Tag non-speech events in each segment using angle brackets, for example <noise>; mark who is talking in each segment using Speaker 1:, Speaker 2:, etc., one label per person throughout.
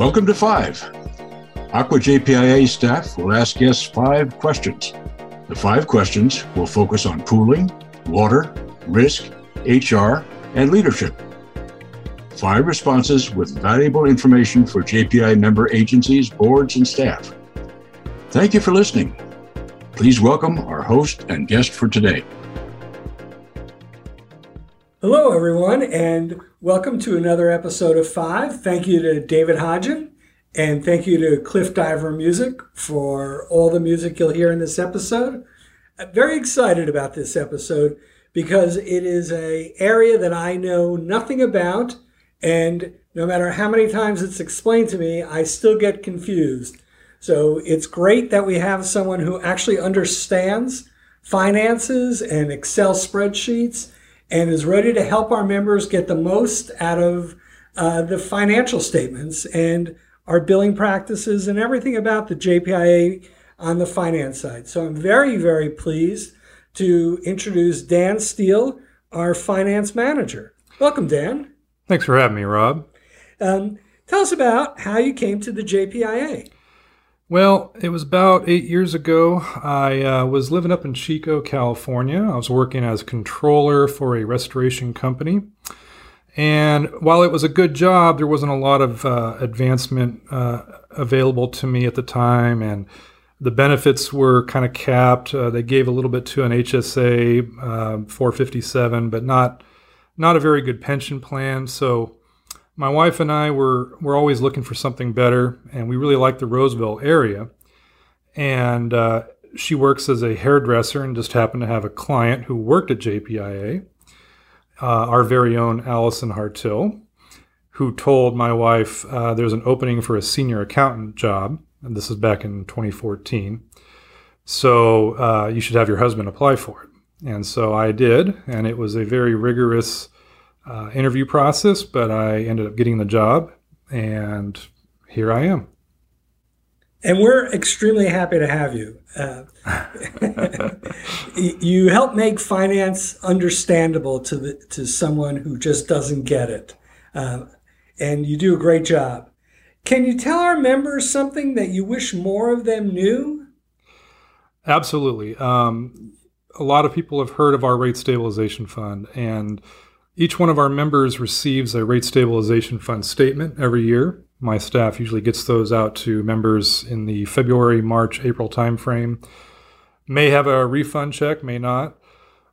Speaker 1: Welcome to Five. ACWA JPIA staff will ask guests five questions. The five questions will focus on pooling, water, risk, HR, and leadership. Five responses with valuable information for JPI member agencies, boards, and staff. Thank you for listening. Please welcome our host and guest for today.
Speaker 2: Hello, everyone, and welcome to another episode of Five. Thank you to David Hodgen and thank you to Cliff Diver Music for all the music you'll hear in this episode. I'm very excited about this episode because it is a area that I know nothing about, and no matter how many times it's explained to me, I still get confused. So it's great that we have someone who actually understands finances and Excel spreadsheets and is ready to help our members get the most out of uh, the financial statements and our billing practices and everything about the JPIA on the finance side. So I'm very, very pleased to introduce Dan Steele, our finance manager. Welcome, Dan.
Speaker 3: Thanks for having me, Rob.
Speaker 2: Um, tell us about how you came to the JPIA.
Speaker 3: Well, it was about eight years ago. I uh, was living up in Chico, California. I was working as a controller for a restoration company. And while it was a good job, there wasn't a lot of uh, advancement uh, available to me at the time. And the benefits were kind of capped. Uh, they gave a little bit to an HSA uh, 457, but not not a very good pension plan. So my wife and I were were always looking for something better, and we really liked the Roseville area. And uh, she works as a hairdresser, and just happened to have a client who worked at JPIA. Uh, our very own Allison Hartill, who told my wife uh, there's an opening for a senior accountant job, and this is back in 2014. So uh, you should have your husband apply for it. And so I did, and it was a very rigorous uh, interview process, but I ended up getting the job, and here I am.
Speaker 2: And we're extremely happy to have you. Uh, <laughs> you help make finance understandable to the, to someone who just doesn't get it, uh, and you do a great job. Can you tell our members something that you wish more of them knew?
Speaker 3: Absolutely. Um, a lot of people have heard of our rate stabilization fund, and each one of our members receives a rate stabilization fund statement every year. My staff usually gets those out to members in the February, March, April timeframe. May have a refund check, may not.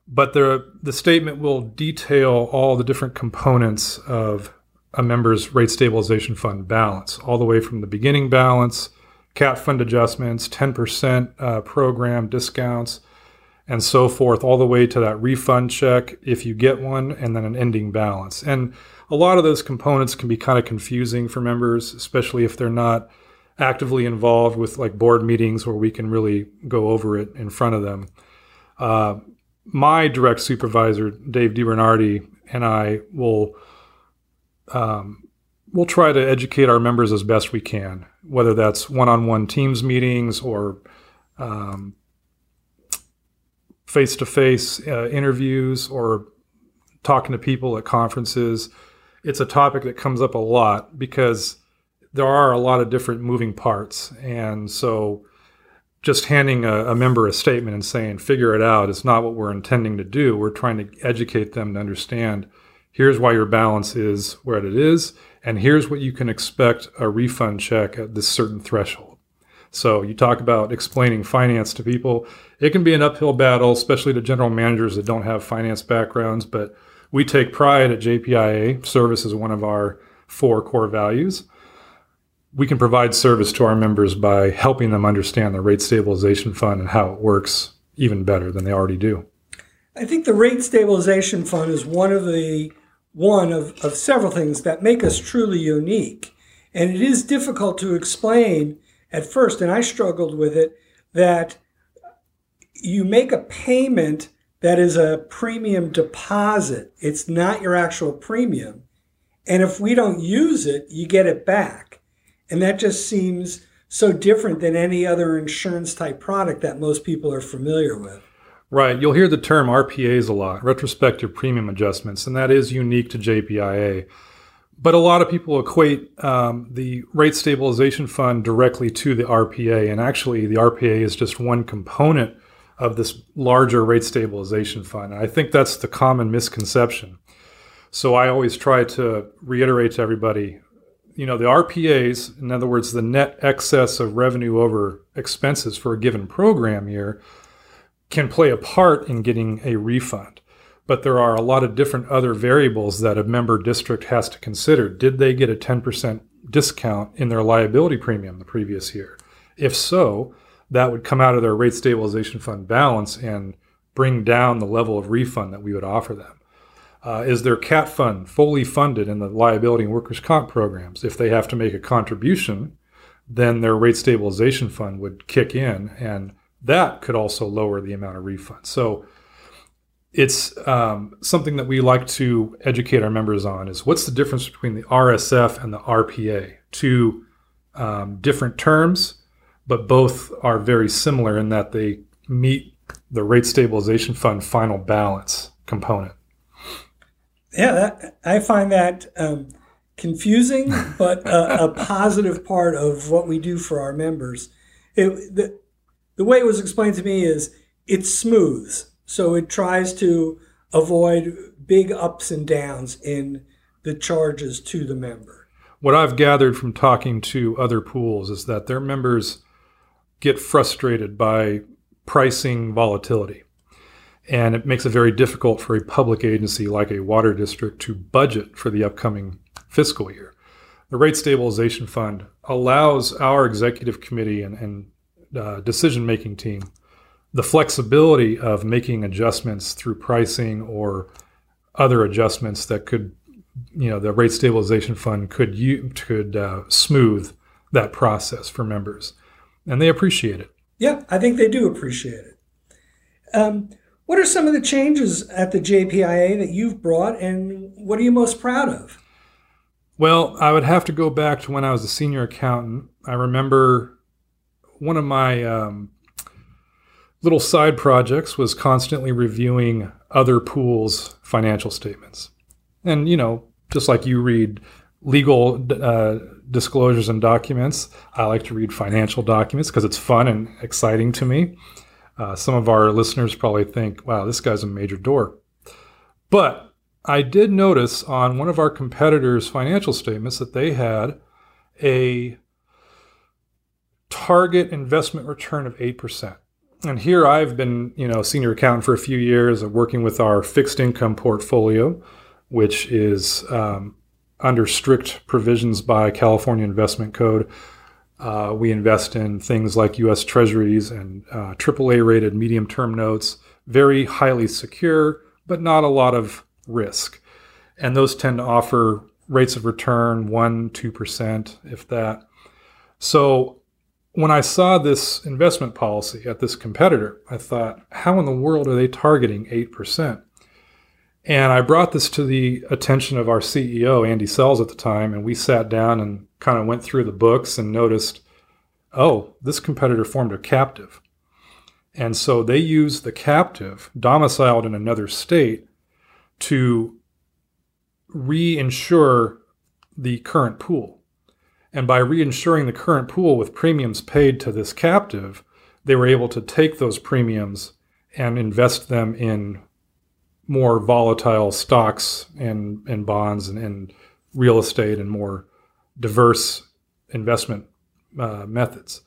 Speaker 3: But the, the statement will detail all the different components of a member's rate stabilization fund balance, all the way from the beginning balance, cap fund adjustments, 10% uh, program discounts, and so forth, all the way to that refund check if you get one, and then an ending balance. And a lot of those components can be kind of confusing for members, especially if they're not actively involved with like board meetings where we can really go over it in front of them. Uh, my direct supervisor, Dave DiBernardi, and I will um, we'll try to educate our members as best we can, whether that's one-on-one Teams meetings or um, face-to-face uh, interviews or talking to people at conferences. It's a topic that comes up a lot because there are a lot of different moving parts, and so just handing a, a, member a statement and saying figure it out is not what we're intending to do. We're trying to educate them to understand here's why your balance is where it is, and here's what you can expect a refund check at this certain threshold. So you talk about explaining finance to people. It can be an uphill battle, especially to general managers that don't have finance backgrounds, but we take pride at JPIA. Service is one of our four core values. We can provide service to our members by helping them understand the rate stabilization fund and how it works even better than they already do.
Speaker 2: I think the rate stabilization fund is one of the one of, of several things that make us truly unique. And it is difficult to explain at first, and I struggled with it, that you make a payment that is a premium deposit. It's not your actual premium. And if we don't use it, you get it back. And that just seems so different than any other insurance type product that most people are familiar with.
Speaker 3: Right. You'll hear the term RPAs a lot, retrospective premium adjustments, and that is unique to JPIA. But a lot of people equate um, the rate stabilization fund directly to the RPA, and actually, the RPA is just one component of this larger rate stabilization fund. And I think that's the common misconception. So I always try to reiterate to everybody you know, the RPAs, in other words, the net excess of revenue over expenses for a given program year, can play a part in getting a refund. But there are a lot of different other variables that a member district has to consider. Did they get a 10% discount in their liability premium the previous year? If so, that would come out of their rate stabilization fund balance and bring down the level of refund that we would offer them. Uh, is their CAT fund fully funded in the liability and workers' comp programs? If they have to make a contribution, then their rate stabilization fund would kick in, and that could also lower the amount of refund. So it's um, something that we like to educate our members on is what's the difference between the RSF and the RPA? Two um, different terms, but both are very similar in that they meet the rate stabilization fund final balance component
Speaker 2: yeah, that, I find that um, confusing, <laughs> but a, a, positive part of what we do for our members. It, the, the way it was explained to me is it smooths, so it tries to avoid big ups and downs in the charges to the member.
Speaker 3: What I've gathered from talking to other pools is that their members get frustrated by pricing volatility and it makes it very difficult for a public agency like a water district to budget for the upcoming fiscal year. The Rate Stabilization Fund allows our executive committee and, and uh, decision making team the flexibility of making adjustments through pricing or other adjustments that could, you know, the Rate Stabilization Fund could you could uh, smooth that process for members, and they appreciate it.
Speaker 2: Yeah, I think they do appreciate it. Um, what are some of the changes at the JPIA that you've brought, and what are you most proud of?
Speaker 3: Well, I would have to go back to when I was a senior accountant. I remember one of my um, little side projects was constantly reviewing other pools' financial statements. And, you know, just like you read legal uh, disclosures and documents, I like to read financial documents because it's fun and exciting to me. Uh, some of our listeners probably think, wow, this guy's a major dork. But I did notice on one of our competitors' financial statements that they had a target investment return of 8%. And here I've been, you know, senior accountant for a few years working with our fixed income portfolio, which is um, under strict provisions by California Investment Code. Uh, we invest in things like U.S. Treasuries and uh, AAA rated medium term notes, very highly secure, but not a lot of risk. And those tend to offer rates of return 1%, 2%, if that. So when I saw this investment policy at this competitor, I thought, how in the world are they targeting 8%? And I brought this to the attention of our CEO, Andy Sells, at the time, and we sat down and kind of went through the books and noticed, oh, this competitor formed a captive. And so they used the captive, domiciled in another state, to reinsure the current pool. And by reinsuring the current pool with premiums paid to this captive, they were able to take those premiums and invest them in more volatile stocks and, and bonds and, and real estate and more diverse investment uh, methods.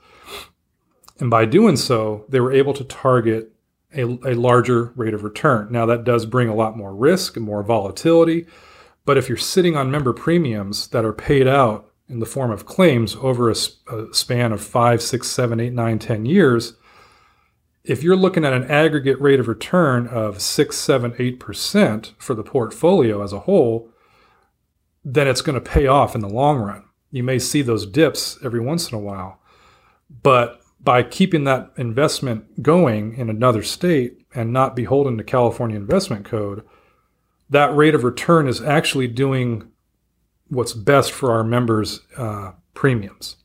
Speaker 3: And by doing so, they were able to target a, a, larger rate of return. Now, that does bring a lot more risk and more volatility. But if you're sitting on member premiums that are paid out in the form of claims over a, a span of five, six, seven, eight, nine, ten years, if you're looking at an aggregate rate of return of six, seven, eight percent for the portfolio as a whole, then it's going to pay off in the long run. You may see those dips every once in a while, but by keeping that investment going in another state and not beholden to California Investment Code, that rate of return is actually doing what's best for our members' uh, premiums.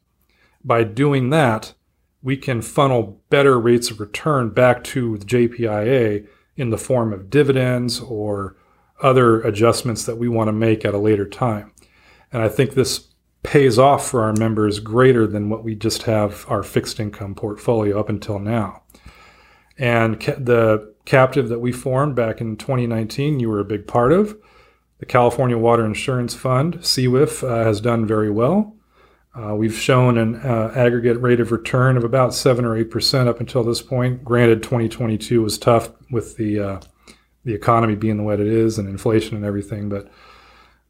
Speaker 3: By doing that, we can funnel better rates of return back to the JPIA in the form of dividends or other adjustments that we want to make at a later time. And I think this pays off for our members greater than what we just have our fixed income portfolio up until now. And ca- the captive that we formed back in 2019, you were a big part of. The California Water Insurance Fund, CWIF, uh, has done very well. Uh, we've shown an uh, aggregate rate of return of about 7 or 8% up until this point. Granted, 2022 was tough with the, uh, the economy being the way it is and inflation and everything, but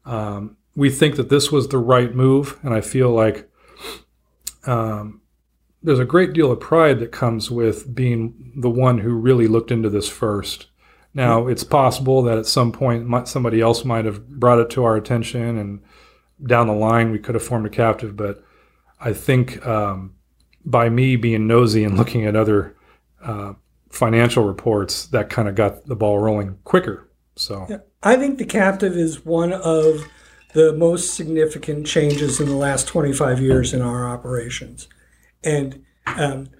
Speaker 3: um, we think that this was the right move. And I feel like um, there's a great deal of pride that comes with being the one who really looked into this first. Now, it's possible that at some point somebody else might have brought it to our attention, and down the line we could have formed a captive. But I think um, by me being nosy and looking at other uh, financial reports, that kind of got the ball rolling quicker. So,
Speaker 2: yeah, I think the captive is one of the most significant changes in the last 25 years in our operations. And um,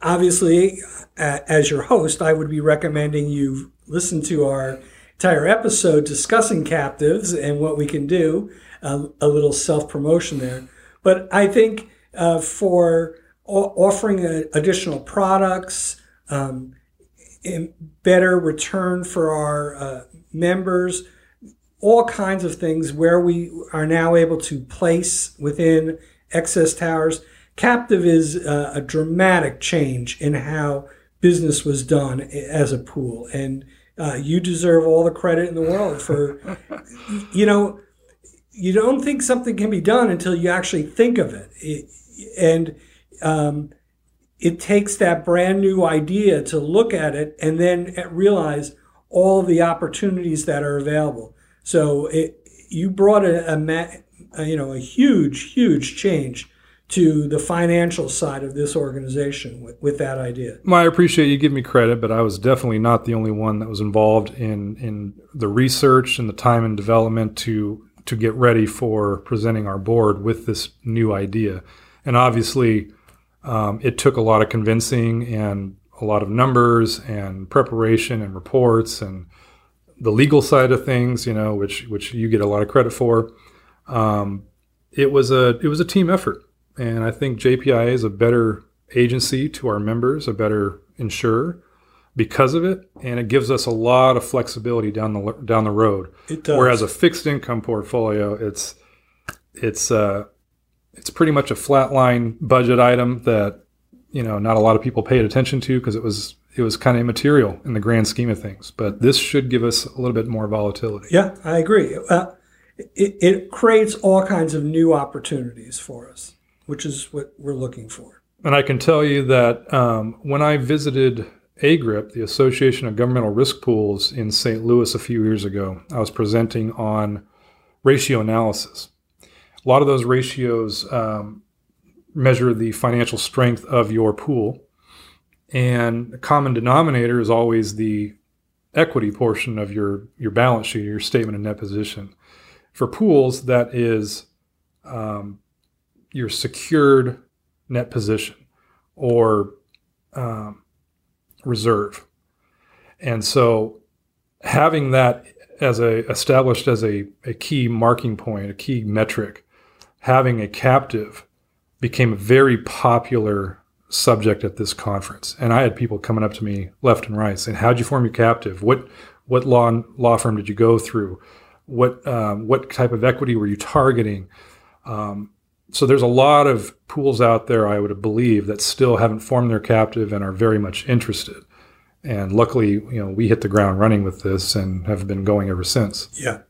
Speaker 2: obviously, as your host, I would be recommending you listen to our entire episode discussing captives and what we can do. Uh, a little self promotion there. But I think uh, for o- offering a, additional products, um, better return for our uh, members, all kinds of things where we are now able to place within excess towers Captive is uh, a dramatic change in how business was done as a pool, and uh, you deserve all the credit in the world for, <laughs> you know, you don't think something can be done until you actually think of it, it and um, it takes that brand new idea to look at it and then realize all the opportunities that are available. So it, you brought a, a, a you know a huge huge change to the financial side of this organization with, with that idea.
Speaker 3: Well, I appreciate you giving me credit, but I was definitely not the only one that was involved in in the research and the time and development to to get ready for presenting our board with this new idea. And obviously, um, it took a lot of convincing and a lot of numbers and preparation and reports and the legal side of things, you know, which which you get a lot of credit for. Um, it was a it was a team effort and I think JPI is a better agency to our members, a better insurer because of it, and it gives us a lot of flexibility down the down the road.
Speaker 2: It does.
Speaker 3: Whereas a fixed income portfolio, it's it's uh, it's pretty much a flatline budget item that you know not a lot of people paid attention to because it was it was kind of immaterial in the grand scheme of things. But this should give us a little bit more volatility.
Speaker 2: Yeah, I agree. Uh, it, it creates all kinds of new opportunities for us which is what we're looking for.
Speaker 3: And I can tell you that um, when I visited AGRIP, the Association of Governmental Risk Pools in St. Louis a few years ago, I was presenting on ratio analysis. A lot of those ratios um, measure the financial strength of your pool. And the common denominator is always the equity portion of your, your balance sheet, your statement of net position. For pools, that is um, your secured net position or um, reserve. And so having that as a established as a, a key marking point, a key metric, having a captive became a very popular subject at this conference. And I had people coming up to me left and right saying, "How'd you form your captive? What what law law firm did you go through? What um, what type of equity were you targeting?" Um, so there's a lot of pools out there, I would believe, that still haven't formed their captive and are very much interested. And luckily, you know, we hit the ground running with this and have been going ever since.
Speaker 2: Yeah.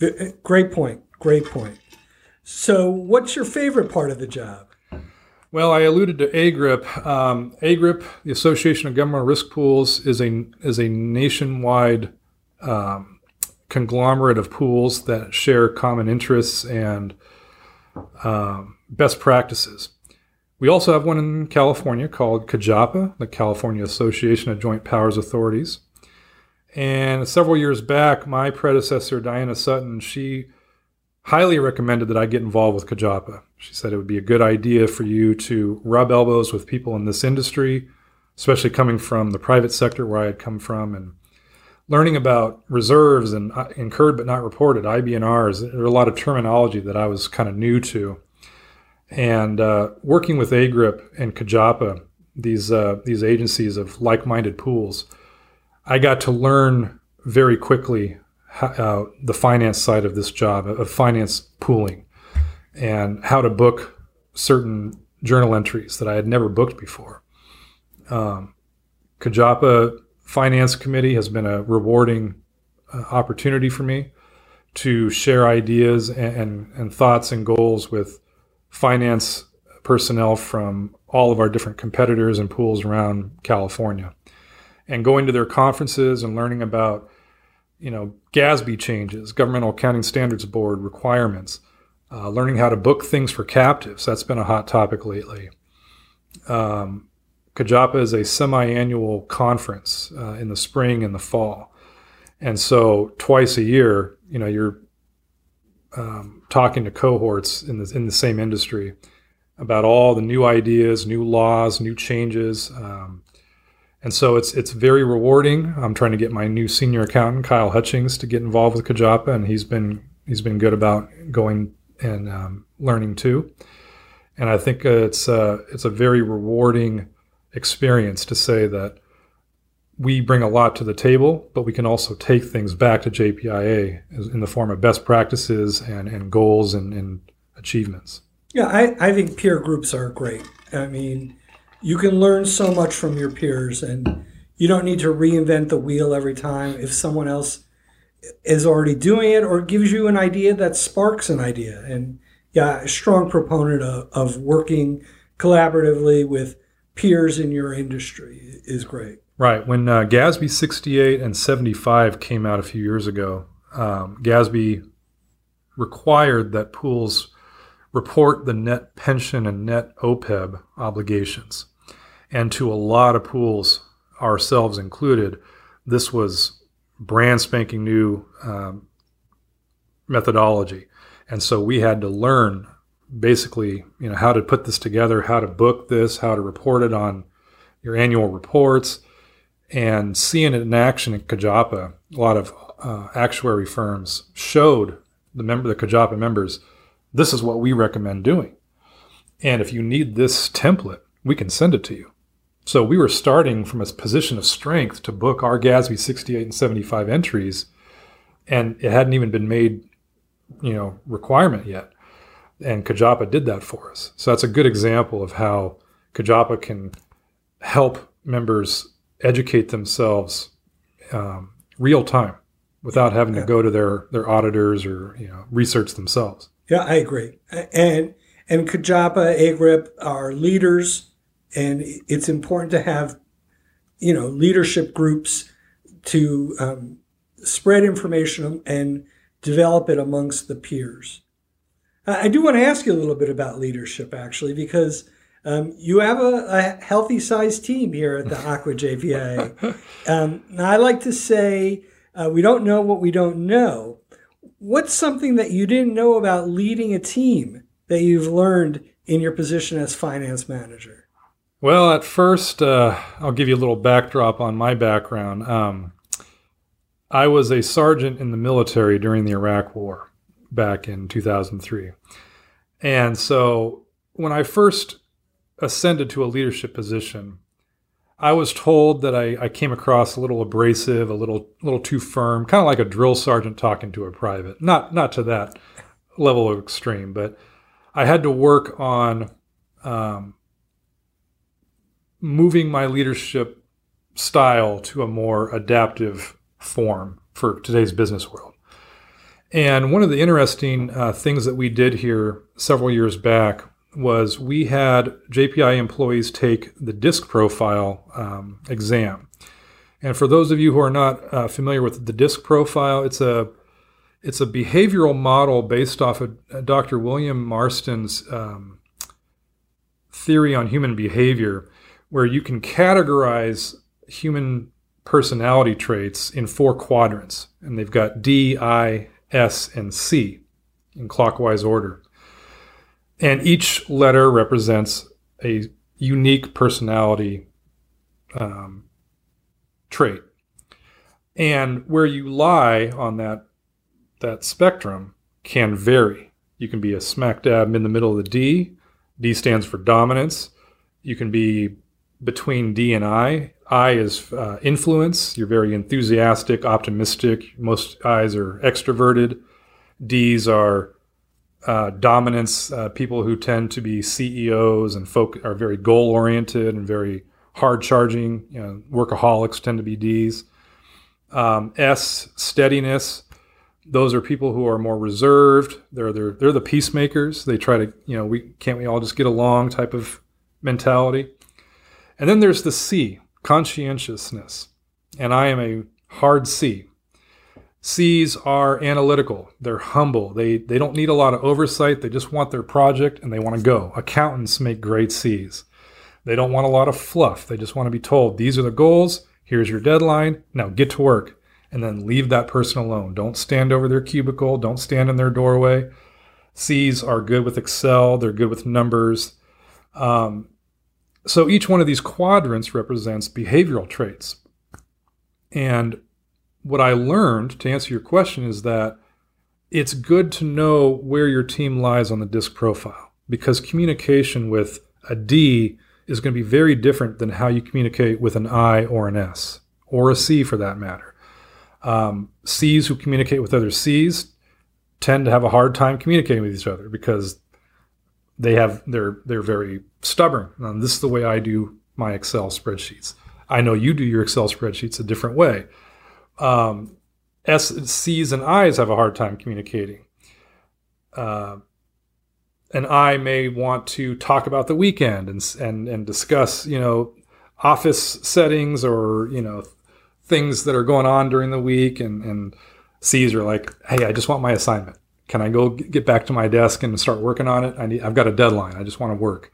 Speaker 2: Eh, great point. Great point. So, what's your favorite part of the job?
Speaker 3: Well, I alluded to AGRIP. Um, AGRIP, the Association of Governmental Risk Pools, is a is a nationwide um, conglomerate of pools that share common interests and um, best practices. We also have one in California called CAJPA, the California Association of Joint Powers Authorities. And several years back, my predecessor, Diana Sutton, she highly recommended that I get involved with CAJPA. She said it would be a good idea for you to rub elbows with people in this industry, especially coming from the private sector where I had come from, and learning about reserves and uh, incurred but not reported IBNRs. There are a lot of terminology that I was kind of new to, and uh, working with AGRIP and CAJPA, these uh, these agencies of like-minded pools, I got to learn very quickly how, uh, the finance side of this job of finance pooling and how to book certain journal entries that I had never booked before. Um, CAJPA Finance Committee has been a rewarding uh, opportunity for me to share ideas and, and, and thoughts and goals with finance personnel from all of our different competitors and pools around California. And going to their conferences and learning about, you know, GASB changes, Governmental Accounting Standards Board requirements, uh, learning how to book things for captives. That's been a hot topic lately. Um, CAJPA is a semi-annual conference uh, in the spring and the fall, and so twice a year, you know, you're um, talking to cohorts in the in the same industry about all the new ideas, new laws, new changes. Um, and so it's it's very rewarding. I'm trying to get my new senior accountant Kyle Hutchings to get involved with CAJPA, and he's been he's been good about going and um, learning too. And I think uh, it's uh, it's a very rewarding experience to say that we bring a lot to the table, but we can also take things back to JPIA in the form of best practices and, and goals and, and achievements.
Speaker 2: Yeah, I, I think peer groups are great. I mean, you can learn so much from your peers, and you don't need to reinvent the wheel every time. If someone else is already doing it or gives you an idea that sparks an idea. And yeah, a strong proponent of, of working collaboratively with peers in your industry is great.
Speaker 3: Right. When uh, GASB 68 and 75 came out a few years ago, um, GASB required that pools report the net pension and net OPEB obligations. And to a lot of pools, ourselves included, this was brand spanking new um, methodology. And so we had to learn basically, you know, how to put this together, how to book this, how to report it on your annual reports, and seeing it in action in CAJPA. A lot of uh, actuary firms showed the member, the CAJPA members, this is what we recommend doing. And if you need this template, we can send it to you. So we were starting from a position of strength to book our GASB 68 and 75 entries, and it hadn't even been made, you know, requirement yet. And CAJPA did that for us. So that's a good example of how CAJPA can help members educate themselves um, real time without having to go to their their auditors or you know research themselves.
Speaker 2: Yeah, I agree. And and CAJPA, AGRIP are leaders and it's important to have you know leadership groups to um, spread information and develop it amongst the peers. I do want to ask you a little bit about leadership, actually, because um, you have a, a, healthy sized team here at the <laughs> ACWA JPA. Um, I like to say uh, we don't know what we don't know. What's something that you didn't know about leading a team that you've learned in your position as finance manager?
Speaker 3: Well, at first, uh, I'll give you a little backdrop on my background. Um, I was a sergeant in the military during the Iraq War back in 2003. And so when I first ascended to a leadership position, I was told that I, I came across a little abrasive, a little little too firm, kind of like a drill sergeant talking to a private. Not not to that level of extreme, but I had to work on um, moving my leadership style to a more adaptive form for today's business world. And one of the interesting uh, things that we did here several years back was we had JPI employees take the DISC profile um, exam. And for those of you who are not uh, familiar with the DISC profile, it's a it's a behavioral model based off of uh, Dr. William Marston's um, theory on human behavior where you can categorize human personality traits in four quadrants, and they've got D, I, S, and C in clockwise order. And each letter represents a unique personality um, trait. And where you lie on that that spectrum can vary. You can be a smack dab in the middle of the D. D stands for dominance. You can be between D and I. I is uh, influence. You're very enthusiastic, optimistic. Most I's are extroverted. D's are uh, dominance. Uh, people who tend to be CEOs and folk are very goal oriented and very hard charging. You know, workaholics tend to be D's. Um, S steadiness. Those are people who are more reserved. They're they're they're the peacemakers. They try to you know we can't we all just get along type of mentality. And then there's the C, conscientiousness. And I am a hard C. C's are analytical. They're humble. They they don't need a lot of oversight. They just want their project and they want to go. Accountants make great C's. They don't want a lot of fluff. They just want to be told these are the goals. Here's your deadline. Now get to work and then leave that person alone. Don't stand over their cubicle. Don't stand in their doorway. C's are good with Excel. They're good with numbers. Um, so each one of these quadrants represents behavioral traits. And what I learned to answer your question is that it's good to know where your team lies on the disc profile because communication with a D is going to be very different than how you communicate with an I or an S or a C for that matter. Um, C's who communicate with other C's tend to have a hard time communicating with each other because they have they're they're very stubborn. And this is the way I do my Excel spreadsheets. I know you do your Excel spreadsheets a different way. Um, S, C's, and I's have a hard time communicating. Uh, an I may want to talk about the weekend and and and discuss, you know, office settings or you know things that are going on during the week, and and C's are like, hey, I just want my assignment. Can I go get back to my desk and start working on it? I need, I've got a deadline. I just want to work.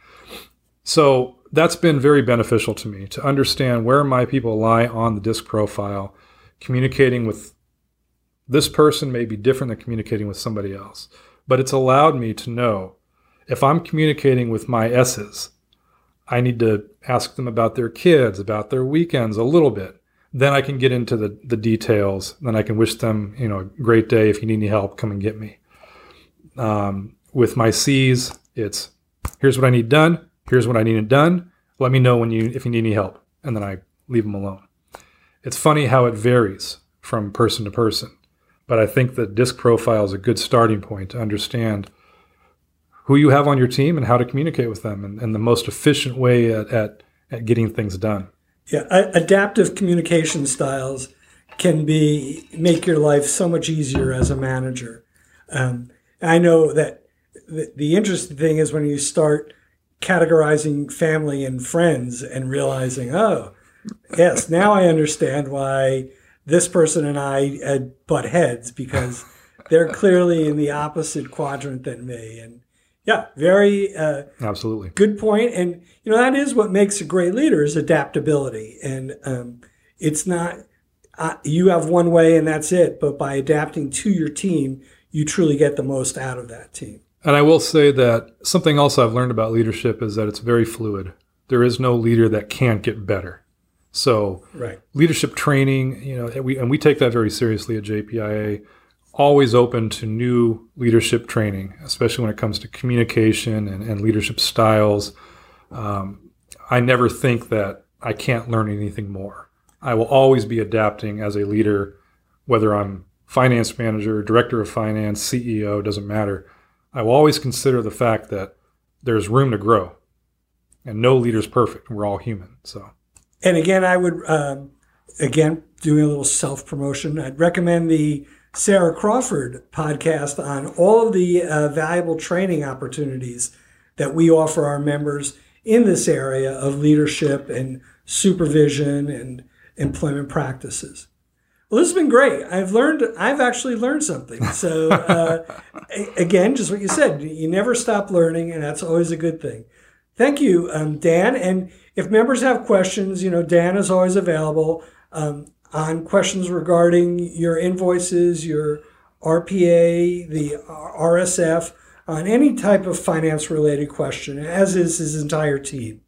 Speaker 3: So that's been very beneficial to me to understand where my people lie on the disc profile. Communicating with this person may be different than communicating with somebody else, but it's allowed me to know if I'm communicating with my S's, I need to ask them about their kids, about their weekends a little bit then I can get into the, the details. Then I can wish them, you know, a great day. If you need any help, come and get me. Um, with my C's, it's here's what I need done. Here's what I need it done. Let me know when you if you need any help, and then I leave them alone. It's funny how it varies from person to person, but I think that disc profile is a good starting point to understand who you have on your team and how to communicate with them, and, and the most efficient way at, at, at getting things done.
Speaker 2: Yeah, adaptive communication styles can be make your life so much easier as a manager. Um, I know that the, the interesting thing is when you start categorizing family and friends and realizing, oh, yes, now I understand why this person and I had butt heads because they're clearly in the opposite quadrant than me. And yeah, very uh,
Speaker 3: absolutely
Speaker 2: good point. And you know that is what makes a great leader is adaptability. And um, it's not uh, you have one way and that's it, but by adapting to your team, you truly get the most out of that team.
Speaker 3: And I will say that something else I've learned about leadership is that it's very fluid. There is no leader that can't get better. So,
Speaker 2: right.
Speaker 3: leadership training, you know, and we, and we take that very seriously at JPIA. Always open to new leadership training, especially when it comes to communication and, and leadership styles. Um, I never think that I can't learn anything more. I will always be adapting as a leader, whether I'm finance manager, director of finance, CEO, doesn't matter. I will always consider the fact that there's room to grow, and no leader's perfect. We're all human. So,
Speaker 2: and again, I would um, again doing a little self promotion. I'd recommend the Sarah Crawford podcast on all of the uh, valuable training opportunities that we offer our members in this area of leadership and supervision and employment practices. Well, this has been great. I've learned. I've actually learned something. <laughs> So uh, again, just what you said, you never stop learning, and that's always a good thing. Thank you, um, Dan. And if members have questions, you know, Dan is always available um, on questions regarding your invoices, your RPA, the RSF, on any type of finance related question, as is his entire team.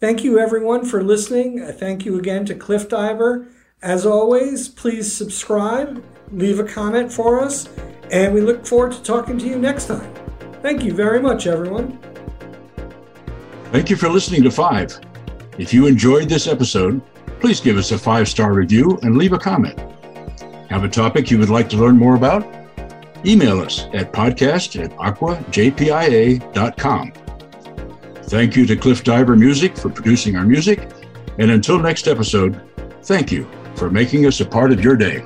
Speaker 2: Thank you, everyone, for listening. Thank you again to Cliff Diver As always, please subscribe, leave a comment for us, and we look forward to talking to you next time. Thank you very much, everyone.
Speaker 1: Thank you for listening to Five. If you enjoyed this episode, please give us a five star review and leave a comment. Have a topic you would like to learn more about? Email us at podcast at acwajpia.com. Thank you to Cliff Diver Music for producing our music. And until next episode, thank you for making us a part of your day.